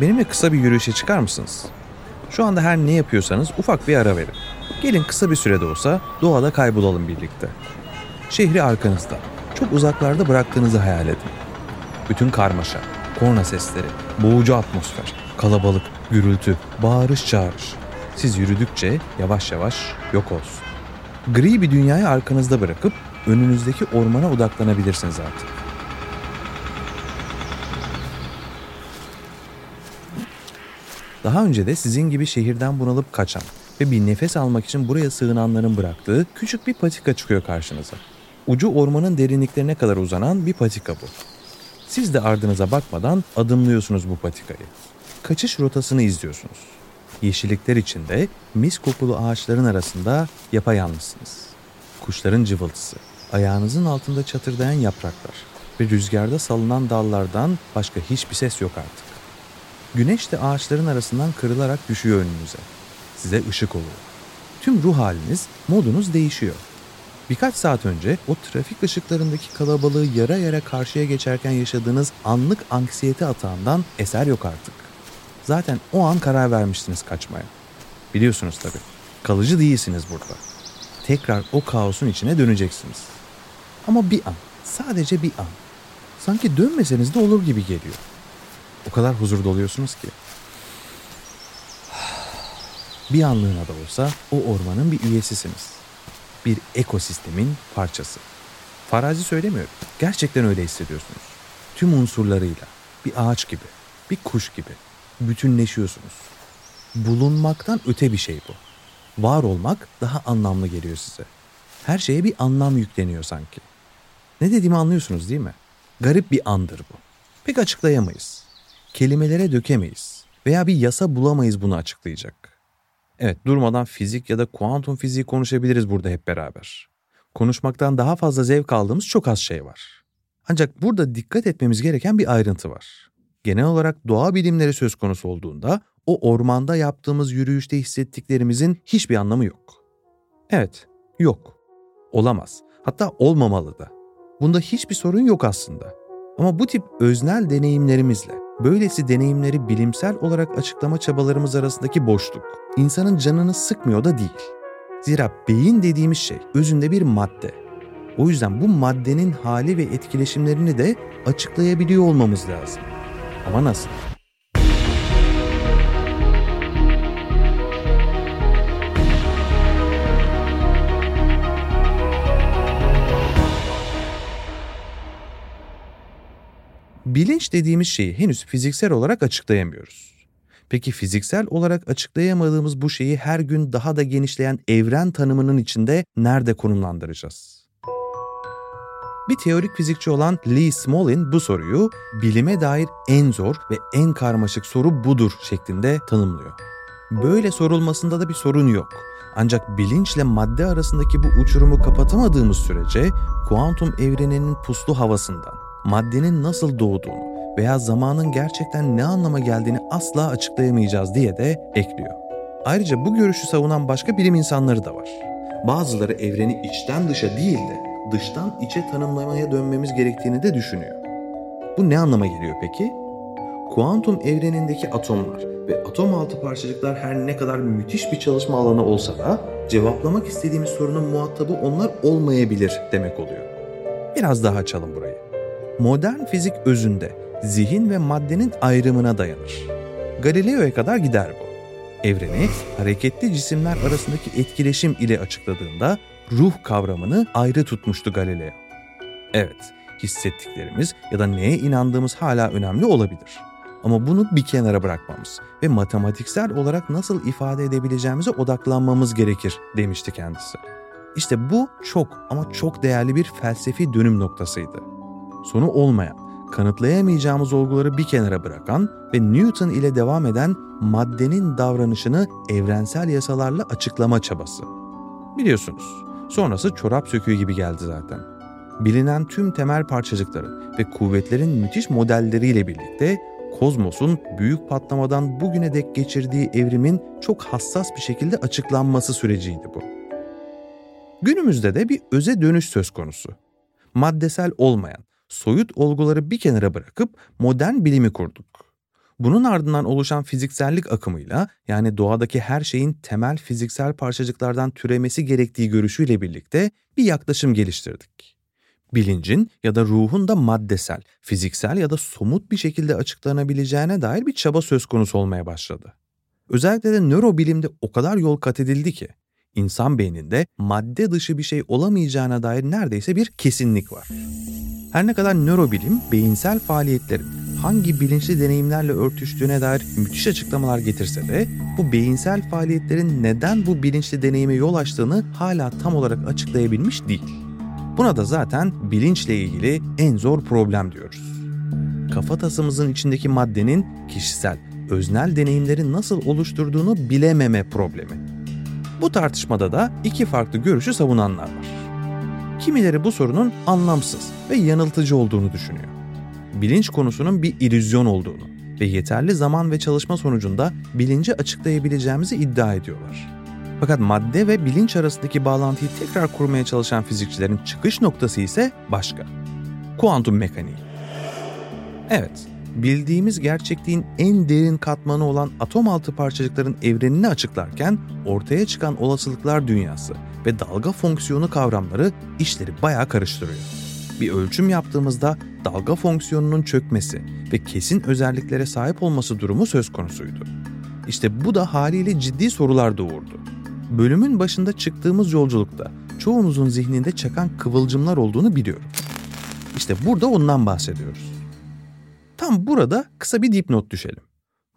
Benimle kısa bir yürüyüşe çıkar mısınız? Şu anda her ne yapıyorsanız ufak bir ara verin. Gelin kısa bir sürede olsa doğada kaybolalım birlikte. Şehri arkanızda, çok uzaklarda bıraktığınızı hayal edin. Bütün karmaşa, korna sesleri, boğucu atmosfer, kalabalık, gürültü, bağırış çağırış. Siz yürüdükçe yavaş yavaş yok olsun. Gri bir dünyayı arkanızda bırakıp önünüzdeki ormana odaklanabilirsiniz artık. Daha önce de sizin gibi şehirden bunalıp kaçan ve bir nefes almak için buraya sığınanların bıraktığı küçük bir patika çıkıyor karşınıza. Ucu ormanın derinliklerine kadar uzanan bir patika bu. Siz de ardınıza bakmadan adımlıyorsunuz bu patikayı. Kaçış rotasını izliyorsunuz. Yeşillikler içinde mis kokulu ağaçların arasında yapayalnızsınız. Kuşların cıvıltısı, ayağınızın altında çatırdayan yapraklar ve rüzgarda salınan dallardan başka hiçbir ses yok artık. Güneş de ağaçların arasından kırılarak düşüyor önünüze. Size ışık oluyor. Tüm ruh haliniz, modunuz değişiyor. Birkaç saat önce o trafik ışıklarındaki kalabalığı yara yara karşıya geçerken yaşadığınız anlık anksiyete atağından eser yok artık. Zaten o an karar vermişsiniz kaçmaya. Biliyorsunuz tabii. Kalıcı değilsiniz burada. Tekrar o kaosun içine döneceksiniz. Ama bir an, sadece bir an. Sanki dönmeseniz de olur gibi geliyor. O kadar huzur doluyorsunuz ki. Bir anlığına da olsa o ormanın bir üyesisiniz. Bir ekosistemin parçası. Farazi söylemiyorum. Gerçekten öyle hissediyorsunuz. Tüm unsurlarıyla. Bir ağaç gibi, bir kuş gibi. Bütünleşiyorsunuz. Bulunmaktan öte bir şey bu. Var olmak daha anlamlı geliyor size. Her şeye bir anlam yükleniyor sanki. Ne dediğimi anlıyorsunuz değil mi? Garip bir andır bu. Pek açıklayamayız. Kelimelere dökemeyiz. Veya bir yasa bulamayız bunu açıklayacak. Evet durmadan fizik ya da kuantum fiziği konuşabiliriz burada hep beraber. Konuşmaktan daha fazla zevk aldığımız çok az şey var. Ancak burada dikkat etmemiz gereken bir ayrıntı var. Genel olarak doğa bilimleri söz konusu olduğunda o ormanda yaptığımız yürüyüşte hissettiklerimizin hiçbir anlamı yok. Evet, yok. Olamaz. Hatta olmamalı da. Bunda hiçbir sorun yok aslında. Ama bu tip öznel deneyimlerimizle böylesi deneyimleri bilimsel olarak açıklama çabalarımız arasındaki boşluk insanın canını sıkmıyor da değil. Zira beyin dediğimiz şey özünde bir madde. O yüzden bu maddenin hali ve etkileşimlerini de açıklayabiliyor olmamız lazım. Ama nasıl? Bilinç dediğimiz şeyi henüz fiziksel olarak açıklayamıyoruz. Peki fiziksel olarak açıklayamadığımız bu şeyi her gün daha da genişleyen evren tanımının içinde nerede konumlandıracağız? Bir teorik fizikçi olan Lee Smolin bu soruyu bilime dair en zor ve en karmaşık soru budur şeklinde tanımlıyor. Böyle sorulmasında da bir sorun yok. Ancak bilinçle madde arasındaki bu uçurumu kapatamadığımız sürece kuantum evreninin puslu havasından, maddenin nasıl doğduğunu veya zamanın gerçekten ne anlama geldiğini asla açıklayamayacağız diye de ekliyor. Ayrıca bu görüşü savunan başka bilim insanları da var. Bazıları evreni içten dışa değil de dıştan içe tanımlamaya dönmemiz gerektiğini de düşünüyor. Bu ne anlama geliyor peki? Kuantum evrenindeki atomlar ve atom altı parçacıklar her ne kadar müthiş bir çalışma alanı olsa da cevaplamak istediğimiz sorunun muhatabı onlar olmayabilir demek oluyor. Biraz daha açalım burayı. Modern fizik özünde zihin ve maddenin ayrımına dayanır. Galileo'ya kadar gider bu. Evreni hareketli cisimler arasındaki etkileşim ile açıkladığında ruh kavramını ayrı tutmuştu Galileo. Evet, hissettiklerimiz ya da neye inandığımız hala önemli olabilir. Ama bunu bir kenara bırakmamız ve matematiksel olarak nasıl ifade edebileceğimize odaklanmamız gerekir demişti kendisi. İşte bu çok ama çok değerli bir felsefi dönüm noktasıydı. Sonu olmayan, kanıtlayamayacağımız olguları bir kenara bırakan ve Newton ile devam eden maddenin davranışını evrensel yasalarla açıklama çabası. Biliyorsunuz, sonrası çorap söküğü gibi geldi zaten. Bilinen tüm temel parçacıkların ve kuvvetlerin müthiş modelleriyle birlikte kozmosun büyük patlamadan bugüne dek geçirdiği evrimin çok hassas bir şekilde açıklanması süreciydi bu. Günümüzde de bir öze dönüş söz konusu. Maddesel olmayan, soyut olguları bir kenara bırakıp modern bilimi kurduk. Bunun ardından oluşan fiziksellik akımıyla yani doğadaki her şeyin temel fiziksel parçacıklardan türemesi gerektiği görüşüyle birlikte bir yaklaşım geliştirdik. Bilincin ya da ruhun da maddesel, fiziksel ya da somut bir şekilde açıklanabileceğine dair bir çaba söz konusu olmaya başladı. Özellikle de nörobilimde o kadar yol kat edildi ki insan beyninde madde dışı bir şey olamayacağına dair neredeyse bir kesinlik var. Her ne kadar nörobilim beyinsel faaliyetlerin hangi bilinçli deneyimlerle örtüştüğüne dair müthiş açıklamalar getirse de bu beyinsel faaliyetlerin neden bu bilinçli deneyime yol açtığını hala tam olarak açıklayabilmiş değil. Buna da zaten bilinçle ilgili en zor problem diyoruz. Kafatasımızın içindeki maddenin kişisel, öznel deneyimleri nasıl oluşturduğunu bilememe problemi. Bu tartışmada da iki farklı görüşü savunanlar var. Kimileri bu sorunun anlamsız ve yanıltıcı olduğunu düşünüyor. Bilinç konusunun bir illüzyon olduğunu ve yeterli zaman ve çalışma sonucunda bilinci açıklayabileceğimizi iddia ediyorlar. Fakat madde ve bilinç arasındaki bağlantıyı tekrar kurmaya çalışan fizikçilerin çıkış noktası ise başka. Kuantum mekaniği. Evet, bildiğimiz gerçekliğin en derin katmanı olan atom altı parçacıkların evrenini açıklarken ortaya çıkan olasılıklar dünyası ve dalga fonksiyonu kavramları işleri bayağı karıştırıyor. Bir ölçüm yaptığımızda dalga fonksiyonunun çökmesi ve kesin özelliklere sahip olması durumu söz konusuydu. İşte bu da haliyle ciddi sorular doğurdu. Bölümün başında çıktığımız yolculukta çoğunuzun zihninde çakan kıvılcımlar olduğunu biliyorum. İşte burada ondan bahsediyoruz. Tam burada kısa bir dipnot düşelim.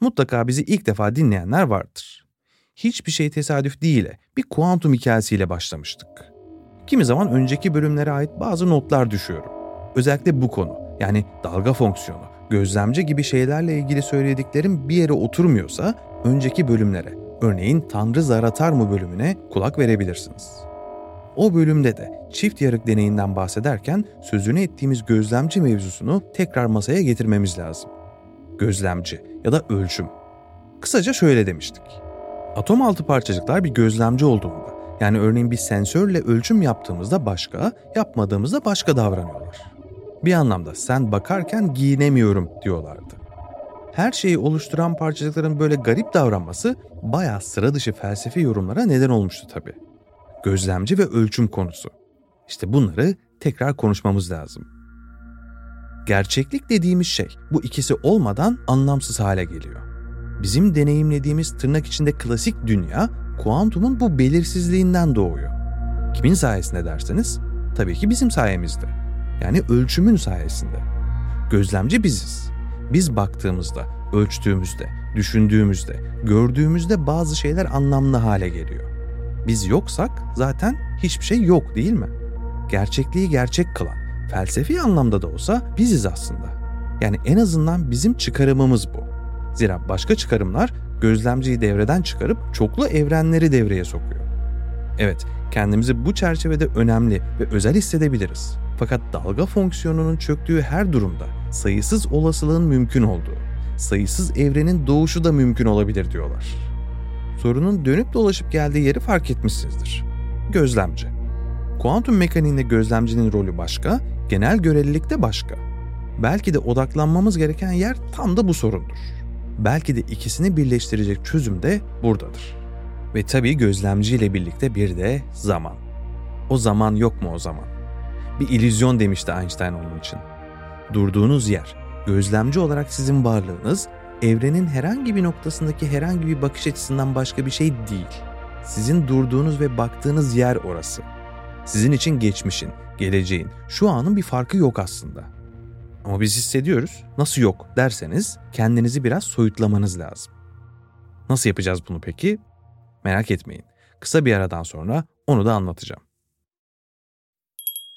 Mutlaka bizi ilk defa dinleyenler vardır. Hiçbir şey tesadüf değile bir kuantum hikayesiyle başlamıştık. Kimi zaman önceki bölümlere ait bazı notlar düşüyorum. Özellikle bu konu yani dalga fonksiyonu, gözlemci gibi şeylerle ilgili söylediklerim bir yere oturmuyorsa önceki bölümlere, örneğin Tanrı Zaratar mı bölümüne kulak verebilirsiniz. O bölümde de çift yarık deneyinden bahsederken sözünü ettiğimiz gözlemci mevzusunu tekrar masaya getirmemiz lazım. Gözlemci ya da ölçüm. Kısaca şöyle demiştik. Atom altı parçacıklar bir gözlemci olduğunda, yani örneğin bir sensörle ölçüm yaptığımızda başka, yapmadığımızda başka davranıyorlar. Bir anlamda sen bakarken giyinemiyorum diyorlardı. Her şeyi oluşturan parçacıkların böyle garip davranması bayağı sıra dışı felsefi yorumlara neden olmuştu tabii gözlemci ve ölçüm konusu. İşte bunları tekrar konuşmamız lazım. Gerçeklik dediğimiz şey bu ikisi olmadan anlamsız hale geliyor. Bizim deneyimlediğimiz tırnak içinde klasik dünya kuantumun bu belirsizliğinden doğuyor. Kimin sayesinde derseniz tabii ki bizim sayemizde. Yani ölçümün sayesinde. Gözlemci biziz. Biz baktığımızda, ölçtüğümüzde, düşündüğümüzde, gördüğümüzde bazı şeyler anlamlı hale geliyor. Biz yoksak zaten hiçbir şey yok değil mi? Gerçekliği gerçek kılan, felsefi anlamda da olsa biziz aslında. Yani en azından bizim çıkarımımız bu. Zira başka çıkarımlar gözlemciyi devreden çıkarıp çoklu evrenleri devreye sokuyor. Evet, kendimizi bu çerçevede önemli ve özel hissedebiliriz. Fakat dalga fonksiyonunun çöktüğü her durumda sayısız olasılığın mümkün olduğu, sayısız evrenin doğuşu da mümkün olabilir diyorlar sorunun dönüp dolaşıp geldiği yeri fark etmişsinizdir. Gözlemci. Kuantum mekaniğinde gözlemcinin rolü başka, genel görelilik de başka. Belki de odaklanmamız gereken yer tam da bu sorundur. Belki de ikisini birleştirecek çözüm de buradadır. Ve tabii gözlemci ile birlikte bir de zaman. O zaman yok mu o zaman? Bir illüzyon demişti Einstein onun için. Durduğunuz yer, gözlemci olarak sizin varlığınız evrenin herhangi bir noktasındaki herhangi bir bakış açısından başka bir şey değil. Sizin durduğunuz ve baktığınız yer orası. Sizin için geçmişin, geleceğin, şu anın bir farkı yok aslında. Ama biz hissediyoruz. Nasıl yok derseniz kendinizi biraz soyutlamanız lazım. Nasıl yapacağız bunu peki? Merak etmeyin. Kısa bir aradan sonra onu da anlatacağım.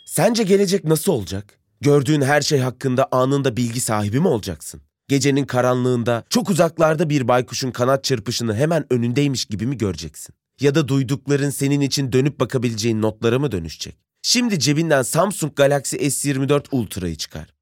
Sence gelecek nasıl olacak? Gördüğün her şey hakkında anında bilgi sahibi mi olacaksın? Gecenin karanlığında çok uzaklarda bir baykuşun kanat çırpışını hemen önündeymiş gibi mi göreceksin? Ya da duydukların senin için dönüp bakabileceğin notlara mı dönüşecek? Şimdi cebinden Samsung Galaxy S24 Ultra'yı çıkar.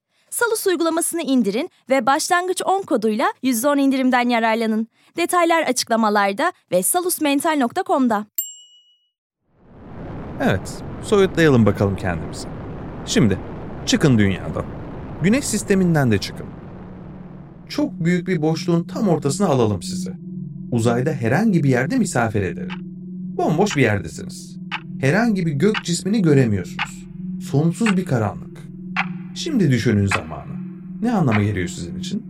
Salus uygulamasını indirin ve başlangıç 10 koduyla %10 indirimden yararlanın. Detaylar açıklamalarda ve salusmental.com'da. Evet, soyutlayalım bakalım kendimizi. Şimdi çıkın dünyadan. Güneş sisteminden de çıkın. Çok büyük bir boşluğun tam ortasına alalım sizi. Uzayda herhangi bir yerde misafir edelim. Bomboş bir yerdesiniz. Herhangi bir gök cismini göremiyorsunuz. Sonsuz bir karanlık. Şimdi düşünün zamanı. Ne anlama geliyor sizin için?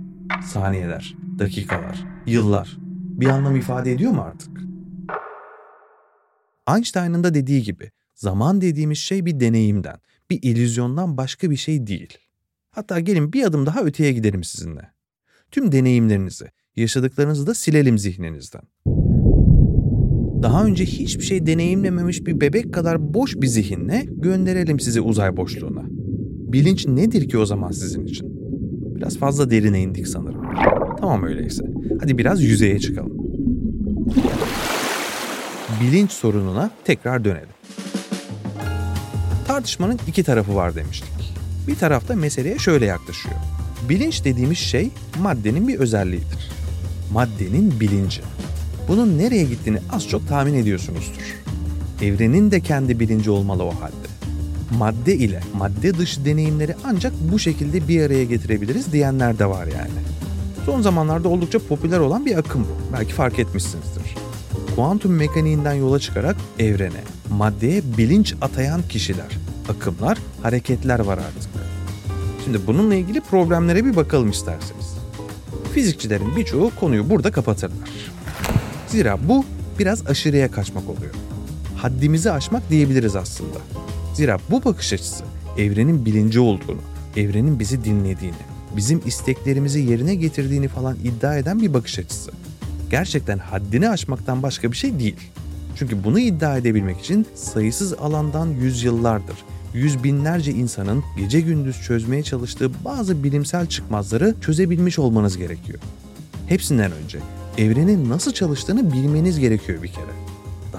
Saniyeler, dakikalar, yıllar. Bir anlam ifade ediyor mu artık? Einstein'ın da dediği gibi zaman dediğimiz şey bir deneyimden, bir illüzyondan başka bir şey değil. Hatta gelin bir adım daha öteye gidelim sizinle. Tüm deneyimlerinizi, yaşadıklarınızı da silelim zihninizden. Daha önce hiçbir şey deneyimlememiş bir bebek kadar boş bir zihinle gönderelim sizi uzay boşluğuna. Bilinç nedir ki o zaman sizin için? Biraz fazla derine indik sanırım. Tamam öyleyse. Hadi biraz yüzeye çıkalım. Bilinç sorununa tekrar dönelim. Tartışmanın iki tarafı var demiştik. Bir tarafta meseleye şöyle yaklaşıyor. Bilinç dediğimiz şey maddenin bir özelliğidir. Maddenin bilinci. Bunun nereye gittiğini az çok tahmin ediyorsunuzdur. Evrenin de kendi bilinci olmalı o halde. Madde ile madde dışı deneyimleri ancak bu şekilde bir araya getirebiliriz diyenler de var yani. Son zamanlarda oldukça popüler olan bir akım bu. Belki fark etmişsinizdir. Kuantum mekaniğinden yola çıkarak evrene, maddeye bilinç atayan kişiler, akımlar, hareketler var artık. Şimdi bununla ilgili problemlere bir bakalım isterseniz. Fizikçilerin birçoğu konuyu burada kapatırlar. Zira bu biraz aşırıya kaçmak oluyor. Haddimizi aşmak diyebiliriz aslında. Zira bu bakış açısı evrenin bilinci olduğunu, evrenin bizi dinlediğini, bizim isteklerimizi yerine getirdiğini falan iddia eden bir bakış açısı. Gerçekten haddini aşmaktan başka bir şey değil. Çünkü bunu iddia edebilmek için sayısız alandan yüzyıllardır yüz binlerce insanın gece gündüz çözmeye çalıştığı bazı bilimsel çıkmazları çözebilmiş olmanız gerekiyor. Hepsinden önce evrenin nasıl çalıştığını bilmeniz gerekiyor bir kere.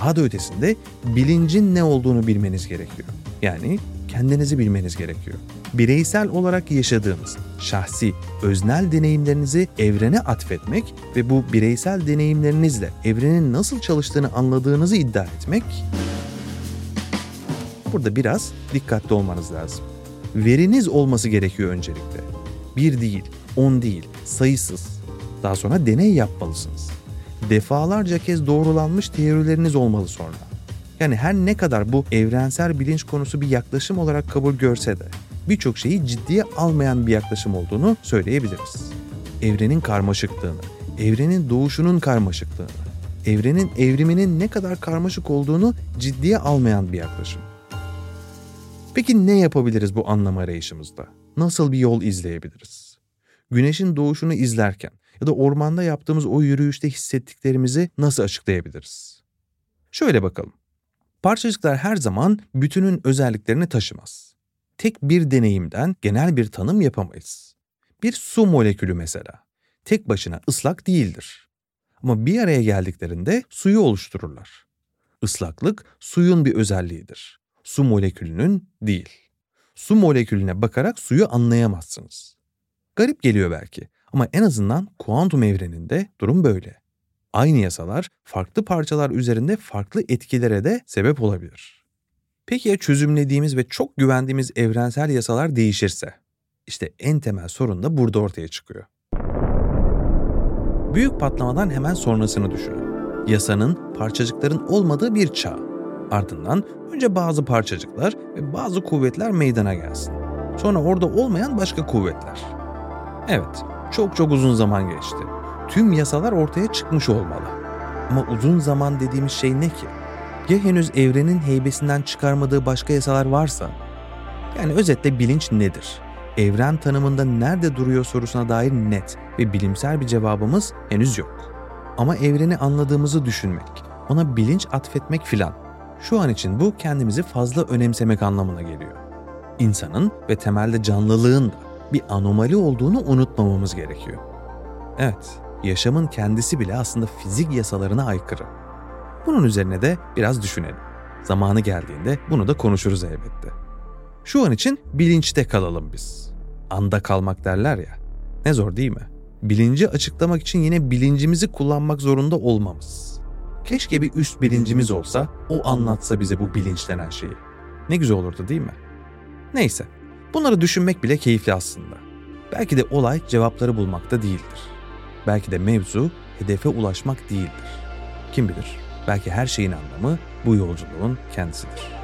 Daha da ötesinde bilincin ne olduğunu bilmeniz gerekiyor. Yani kendinizi bilmeniz gerekiyor. Bireysel olarak yaşadığınız şahsi, öznel deneyimlerinizi evrene atfetmek ve bu bireysel deneyimlerinizle evrenin nasıl çalıştığını anladığınızı iddia etmek Burada biraz dikkatli olmanız lazım. Veriniz olması gerekiyor öncelikle. Bir değil, on değil, sayısız. Daha sonra deney yapmalısınız. Defalarca kez doğrulanmış teorileriniz olmalı sonra. Yani her ne kadar bu evrensel bilinç konusu bir yaklaşım olarak kabul görse de birçok şeyi ciddiye almayan bir yaklaşım olduğunu söyleyebiliriz. Evrenin karmaşıklığını, evrenin doğuşunun karmaşıklığını, evrenin evriminin ne kadar karmaşık olduğunu ciddiye almayan bir yaklaşım. Peki ne yapabiliriz bu anlam arayışımızda? Nasıl bir yol izleyebiliriz? Güneşin doğuşunu izlerken ya da ormanda yaptığımız o yürüyüşte hissettiklerimizi nasıl açıklayabiliriz? Şöyle bakalım. Parçacıklar her zaman bütünün özelliklerini taşımaz. Tek bir deneyimden genel bir tanım yapamayız. Bir su molekülü mesela. Tek başına ıslak değildir. Ama bir araya geldiklerinde suyu oluştururlar. Islaklık suyun bir özelliğidir su molekülünün değil. Su molekülüne bakarak suyu anlayamazsınız. Garip geliyor belki ama en azından kuantum evreninde durum böyle. Aynı yasalar farklı parçalar üzerinde farklı etkilere de sebep olabilir. Peki ya çözümlediğimiz ve çok güvendiğimiz evrensel yasalar değişirse? İşte en temel sorun da burada ortaya çıkıyor. Büyük patlamadan hemen sonrasını düşünün. Yasanın parçacıkların olmadığı bir çağ. Ardından önce bazı parçacıklar ve bazı kuvvetler meydana gelsin. Sonra orada olmayan başka kuvvetler. Evet, çok çok uzun zaman geçti. Tüm yasalar ortaya çıkmış olmalı. Ama uzun zaman dediğimiz şey ne ki? Ya henüz evrenin heybesinden çıkarmadığı başka yasalar varsa? Yani özetle bilinç nedir? Evren tanımında nerede duruyor sorusuna dair net ve bilimsel bir cevabımız henüz yok. Ama evreni anladığımızı düşünmek, ona bilinç atfetmek filan. Şu an için bu kendimizi fazla önemsemek anlamına geliyor. İnsanın ve temelde canlılığın da bir anomali olduğunu unutmamamız gerekiyor. Evet, yaşamın kendisi bile aslında fizik yasalarına aykırı. Bunun üzerine de biraz düşünelim. Zamanı geldiğinde bunu da konuşuruz elbette. Şu an için bilinçte kalalım biz. Anda kalmak derler ya. Ne zor değil mi? Bilinci açıklamak için yine bilincimizi kullanmak zorunda olmamız. Keşke bir üst bilincimiz olsa, o anlatsa bize bu bilinç denen şeyi. Ne güzel olurdu değil mi? Neyse, bunları düşünmek bile keyifli aslında. Belki de olay cevapları bulmakta değildir. Belki de mevzu hedefe ulaşmak değildir. Kim bilir? Belki her şeyin anlamı bu yolculuğun kendisidir.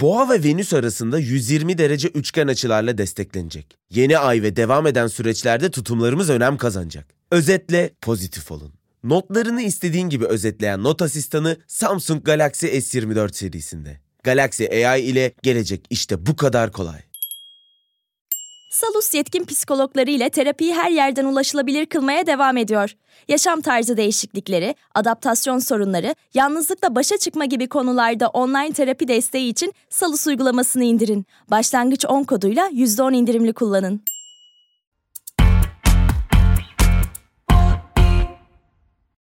Boğa ve Venüs arasında 120 derece üçgen açılarla desteklenecek. Yeni ay ve devam eden süreçlerde tutumlarımız önem kazanacak. Özetle pozitif olun. Notlarını istediğin gibi özetleyen not asistanı Samsung Galaxy S24 serisinde. Galaxy AI ile gelecek işte bu kadar kolay. Salus yetkin psikologları ile terapiyi her yerden ulaşılabilir kılmaya devam ediyor. Yaşam tarzı değişiklikleri, adaptasyon sorunları, yalnızlıkla başa çıkma gibi konularda online terapi desteği için Salus uygulamasını indirin. Başlangıç 10 koduyla %10 indirimli kullanın.